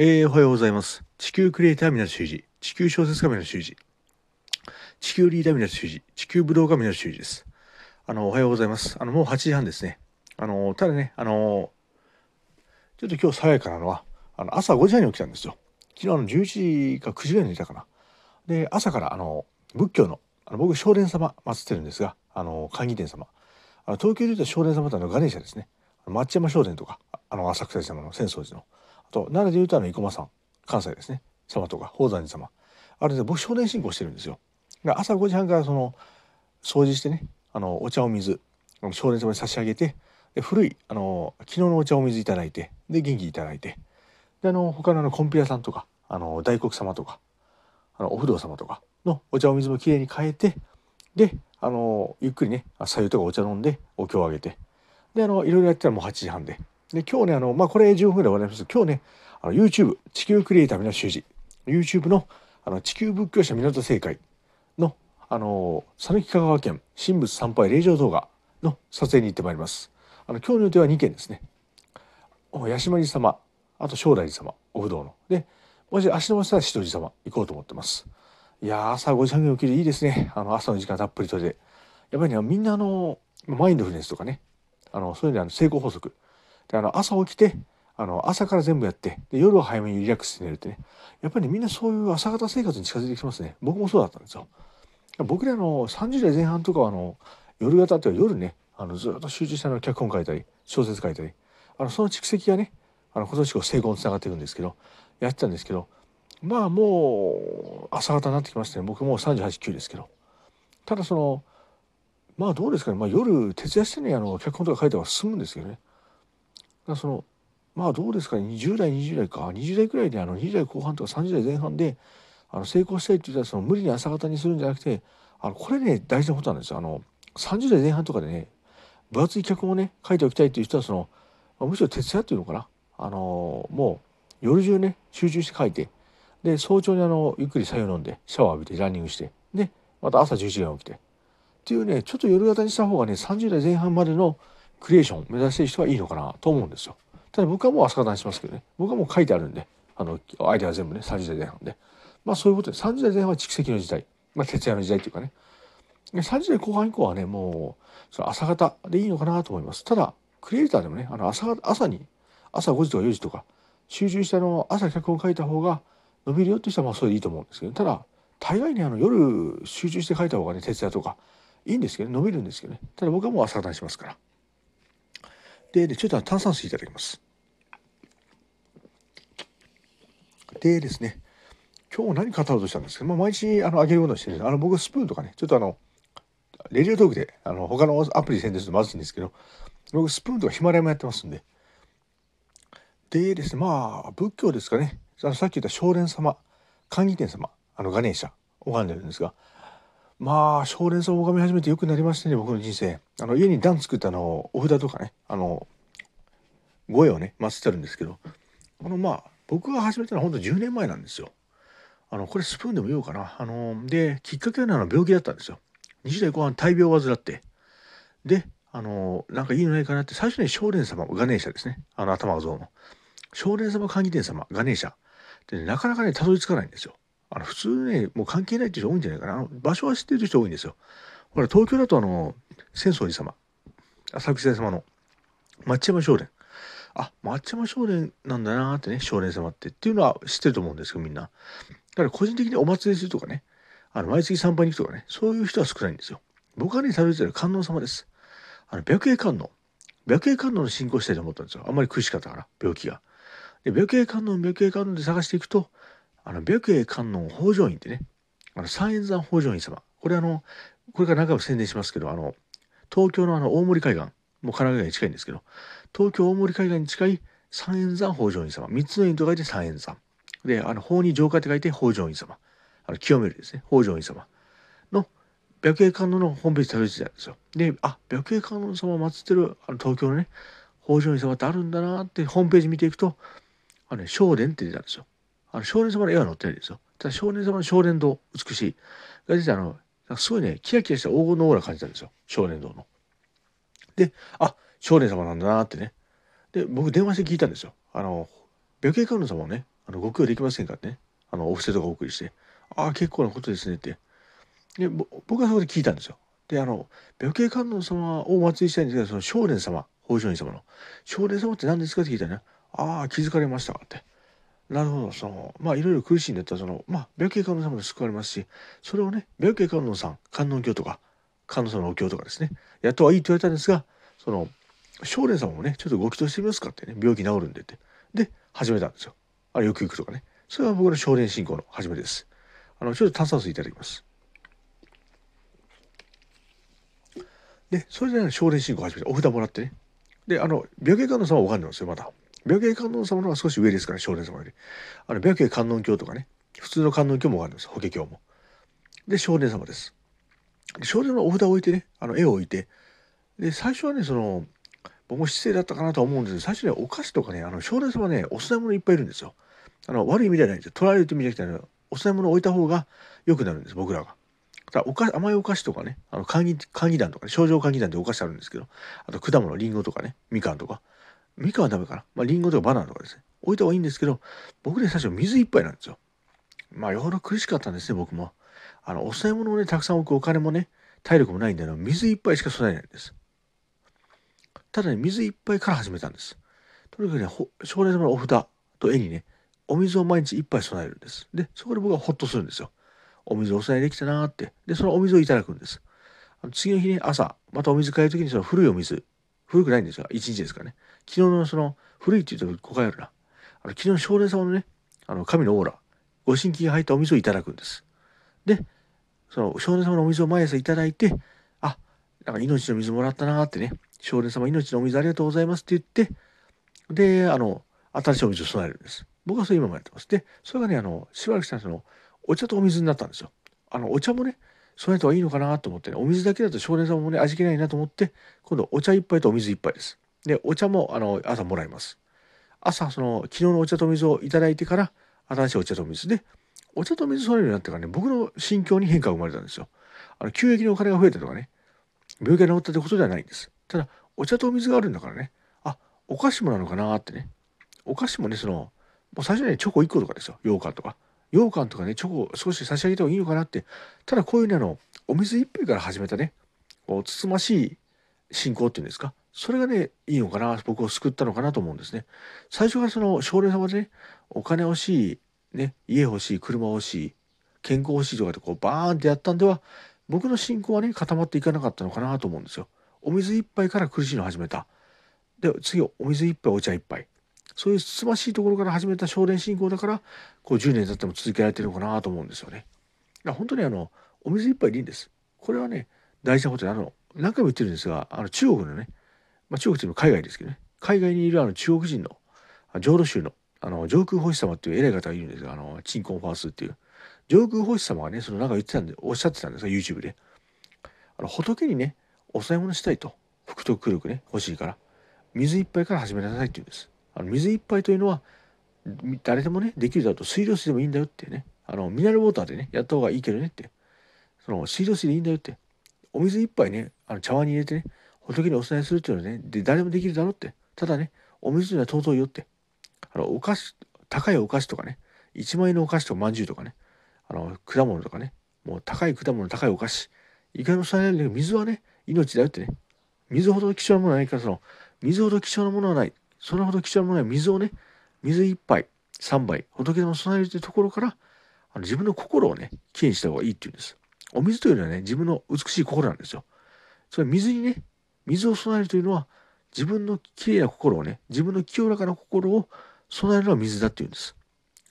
えー、おはようございます。地球クリエイター皆修二、地球小説家皆修二、地球リーダー皆修二、地球武道家皆修二です。あの、おはようございます。あの、もう8時半ですね。あの、ただね、あの、ちょっと今日爽やかなのは、あの、朝5時半に起きたんですよ。昨日の11時か9時ぐらいに寝たかな。で、朝からあの、仏教の、あの僕、少年様祀ってるんですが、あの、寛義天様。あの東京で言うと少年様ってあの、ガネーシャですね。松山少年とか、あの、浅草様の浅草寺の。あと奈良で言うとあの生駒さん関西ですね様とか宝山寺様あれで僕少年信仰してるんですよ。朝5時半からその掃除してねあのお茶お水少年様に差し上げてで古いあの昨日のお茶お水いただいてで元気いただいてであの他のあのコンピュラさんとかあの大黒様とかあのお不動様とかのお茶お水もきれいに変えてであのゆっくりね白湯とかお茶飲んでお経をあげてであのいろいろやってたらもう8時半でで今日ねあのまあこれ15分ぐらい終わります。今日ねあの YouTube 地球クリエイター皆習字 YouTube のあの地球仏教者港正解のあの讃岐香川県神仏参拝霊場動画の撮影に行ってまいります。あの今日の予定は2件ですね。八島寺様あと正大寺様お不動の。でもし足の下はしとじ様行こうと思ってます。いや朝5時半に起きるいいですね。あの朝の時間たっぷりとで。やっぱりねみんなあのマインドフルネスとかねあのそういうのあの成功法則であの朝起きてあの朝から全部やってで夜は早めにリラックスして寝るってね。やっぱり、ね、みんなそういう朝方生活に近づいてきますね。僕もそうだったんですよ。僕らの30代前半とかはあの夜型っていう夜ねあのずっと集中したの脚本書いたり小説書いたりあのその蓄積がねあの今年こう成功につながっていくんですけどやってたんですけどまあもう朝方になってきましたね僕もう389ですけどただそのまあどうですかね、まあ、夜徹夜してねあの脚本とか書いた方が進むんですけどね。だそのまあどうですか？ね20代20代か。20代くらいであの20代後半とか30代前半であの成功したいって言ったらその無理に朝方にするんじゃなくてあのこれね大事なことなんですよ。あの30代前半とかでね分厚い脚本をね書いておきたいっていう人はその、まあ、むしろ徹夜っていうのかな。あのもう夜中ね集中して書いてで早朝にあのゆっくり白湯飲んでシャワー浴びてランニングしてでまた朝11時に起きて。っていうねちょっと夜型にした方がね30代前半までのクリエーション目指してる人はいいのかなと思うんですよ。ただ僕はもう朝方にしますけどね。僕はもう書いてあるんであのアイデアは全部ね30代前半で。まあそういうことで30代前半は蓄積の時代、まあ、徹夜の時代っていうかね。30代後半以降はねもうそ朝方でいいのかなと思います。ただクリエイターでもねあの朝朝に朝5時とか4時とか集中したの朝脚本書いた方が伸びるよって人はまあそれでいいと思うんですけどただ大概ねあの夜集中して書いた方がね徹夜とかいいんですけど、伸びるんですけどね。ただ僕はもう朝方にしますから。ででちょっと炭酸水いただきます。でですね今日何語ろうとしたんですけど、まあ、毎日あのあげることにしてるあの僕スプーンとかねちょっとあのレディオトークであの他のアプリ宣伝するとまずいんですけど僕スプーンとかヒマラヤもやってますんで。でですねまあ仏教ですかね。さっき言った少年様寛義天様あのガネーシャ拝んでるんですが。まあ少年様を拝み始めてよくなりましたね僕の人生。あの家に段作ったのお札とかねあの声をね祀ってるんですけどこのまあ僕が始めたのは本当10年前なんですよ。あのこれスプーンでも言おうかな。あのできっかけはあの病気だったんですよ。20代後半大病を患ってであのなんかいいのないかなって最初に少年様ガネーシャですねあの頭が像の少年様寛義天様ガネーシャで、ね、なかなかねたどり着かないんですよ。あの普通ねもう関係ないっていう人多いんじゃないかな場所は知ってる人多いんですよ。ほら東京だとあの浅草寺様。浅草寺様の。松山少年あ松山少年なんだなってね少年様って。っていうのは知ってると思うんですけどみんな。だから個人的にお祭りするとかね。あの毎月参拝に行くとかね。そういう人は少ないんですよ。僕はねたどり着いた観音様です。あの白衣観音。白衣観音の信仰したいと思ったんですよ。あんまり苦しかったから病気が。で白衣観音白衣観音で探していくとあの白衣観音北条院ってね。あの三円山北条院様。これあのこれから何回も宣伝しますけどあの東京のあの大森海岸もう神奈川に近いんですけど東京大森海岸に近い三円山北条院様三つの院と書いて三円山。であの法に浄化って書いて北条院様。あの清めるですね。北条院様。の白衣観音のホームページたどり着いたんですよ。であ白衣観音様を祀ってるあの東京のね北条院様ってあるんだなってホームページ見ていくとあのね少年って出たんですよ。あの少年様の絵は載ってないですよ。ただ少年様の少年堂美しい。が出てあのすごいねキラキラした黄金のオーラ感じたんですよ。少年堂の。であ少年様なんだなってね。で僕電話して聞いたんですよ。あの白衣観音様をねあのご供養できませんからね。あのお布施とかお送りして。ああ結構なことですねって。で僕はそこで聞いたんですよ。であの病気観音様をお祭りしたいんですけどその少年様法上人様の。少年様って何ですかって聞いたらねああ気づかれましたって。なるほど。そのまあいろいろ苦しいんだったらそのまあ病気観音様で救われますしそれをね病気観音さん観音教とか観音様のお経とかですねやった方がいいって言われたんですがその少年様もねちょっとご祈祷してみますかってね病気治るんでってで始めたんですよ。あれよく行くとかね。それは僕の少年信仰の始めです。あのちょっと炭酸水いただきます。でそれで、ね、少年信仰始めてお札もらってね。であの病気観音様は分かんないんですよまだ。病気観音様の方が少し上ですから少年様より。あの病気観音教とかね普通の観音教も分かるんです法華経も。で少年様です。少年のお札を置いてねあの絵を置いて。で最初はねその僕も失礼だったかなとは思うんですけど最初ねお菓子とかねあの少年様ねお供え物いっぱいいるんですよ。あの悪い意味じゃないんですよ。取られるという意味じゃなくてお供え物を置いた方が良くなるんです僕らが。だおか甘いお菓子とかねあの簡易簡易団とかね症状簡易団ってお菓子あるんですけどあと果物りんごとかねみかんとか。みかんはダメかな？まありんごとかバナナとかですね置いた方がいいんですけど僕ね最初水いっぱいなんですよまあよほど苦しかったんですね僕もあのお供え物をねたくさん置くお金もね体力もないんだよ水いっぱいしか備えないんですただね、水いっぱいから始めたんです。とにかくね、少年様のお札と絵にね、お水を毎日一杯備えるんです。で、そこで僕はホッとするんですよ。お水お供えできたなーって。で、そのお水をいただくんです。次の日ね、朝、またお水買える時にその古いお水、古くないんですよ。一日ですからね。昨日のその、古いって言うと誤解あるな。あの昨日の少年様のね、あの、神のオーラ、ご神器が入ったお水をいただくんです。で、その少年様のお水を毎朝いただいて、あ、なんか命の水もらったなーってね、少年様命のお水ありがとうございますって言って、で、あの、新しいお水を備えるんです。僕はそれ今もやってます。で、それがね、あの、しばらくしたらその、お茶とお水になったんですよ。あの、お茶もね、備えた方がいいのかなと思ってね、お水だけだと少年様もね、味気ないなと思って、今度お茶一杯とお水一杯です。で、お茶も、あの、朝もらいます。朝、その、昨日のお茶とお水をいただいてから、新しいお茶と水で、お茶と水備えるようになってからね、僕の心境に変化が生まれたんですよ。あの、急激にお金が増えたとかね、病気が治ったってことではないんです。ただ、お茶とお水があるんだからね、あ、お菓子もなのかなってね。お菓子もね、その、もう最初にね、チョコ1個とかですよ。羊羹とか。羊羹とかね、チョコを少し差し上げた方がいいのかなって。ただこういうね、あの、お水1杯から始めたね、こう、つつましい信仰っていうんですか。それがね、いいのかな、僕を救ったのかなと思うんですね。最初からその、少年様でね、お金欲しい、ね、家欲しい、車欲しい、健康欲しいとかでこう、バーンってやったんでは、僕の信仰はね固まっていかなかったのかなと思うんですよ。お水一杯から苦しいの始めた。で次お水一杯お茶一杯そういうつつましいところから始めた少年信仰だからこう10年経っても続けられてるのかなと思うんですよね。だ本当にあのお水一杯でいいんです。これはね大事なことであの何回も言ってるんですがあの中国のね、まあ、中国というのは海外ですけどね海外にいるあの中国人の浄土宗のあの上空星様っていう偉い方がいるんですがあの鎮魂ファースっていう上空星様がね、そのなんか言ってたんで、おっしゃってたんですが、YouTube で。あの、仏にね、お供え物したいと。福徳力ね、欲しいから。水一杯から始めなさいって言うんです。あの水一杯というのは、誰でもね、できるだろうと水道水でもいいんだよってね。あの、ミネラルウォーターでね、やった方がいいけどねって。その、水道水でいいんだよって。お水一杯ね、あの茶碗に入れてね、仏にお供えするっていうのはね、で、誰もできるだろうって。ただね、お水には尊いよって。あの、お菓子、高いお菓子とかね、1万円のお菓子とかまんじゅうとかね、あの果物とかねもう高い果物高いお菓子いかにもされないんだけど水はね命だよってね水ほど貴重なものはないからその水ほど貴重なものはないそれほど貴重なものは水をね水一杯三杯仏様備えるというところからあの自分の心をねきれいにした方がいいっていうんですお水というのはね自分の美しい心なんですよそれ水にね水を備えるというのは自分のきれいな心をね自分の清らかな心を備えるのは水だっていうんです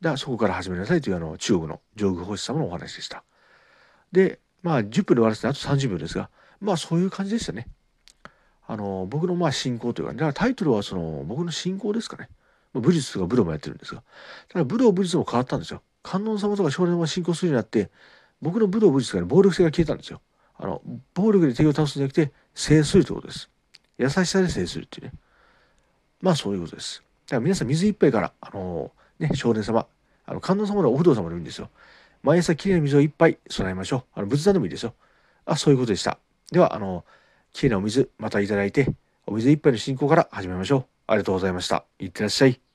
だからそこから始めなさいというあの中国の上宮星様のお話でした。で、まあ10分で終わらせてあと30秒ですが、まあそういう感じでしたね。あの、僕のまあ信仰というか、だからタイトルはその僕の信仰ですかね。武術とか武道もやってるんですが、ただ武道武術も変わったんですよ。観音様とか少年様が信仰するようになって、僕の武道武術から暴力性が消えたんですよ。あの、暴力で敵を倒すんじゃなくて、制するということです。優しさで制するっていうね。まあそういうことです。だから皆さん水一杯から、あのね、少年様、あの観音様のお不動様でもいいんですよ。毎朝きれいな水をいっぱい備えましょう。あの仏壇でもいいですよ。あ、そういうことでした。では、あの、きれいなお水、またいただいて、お水一杯の進行から始めましょう。ありがとうございました。いってらっしゃい。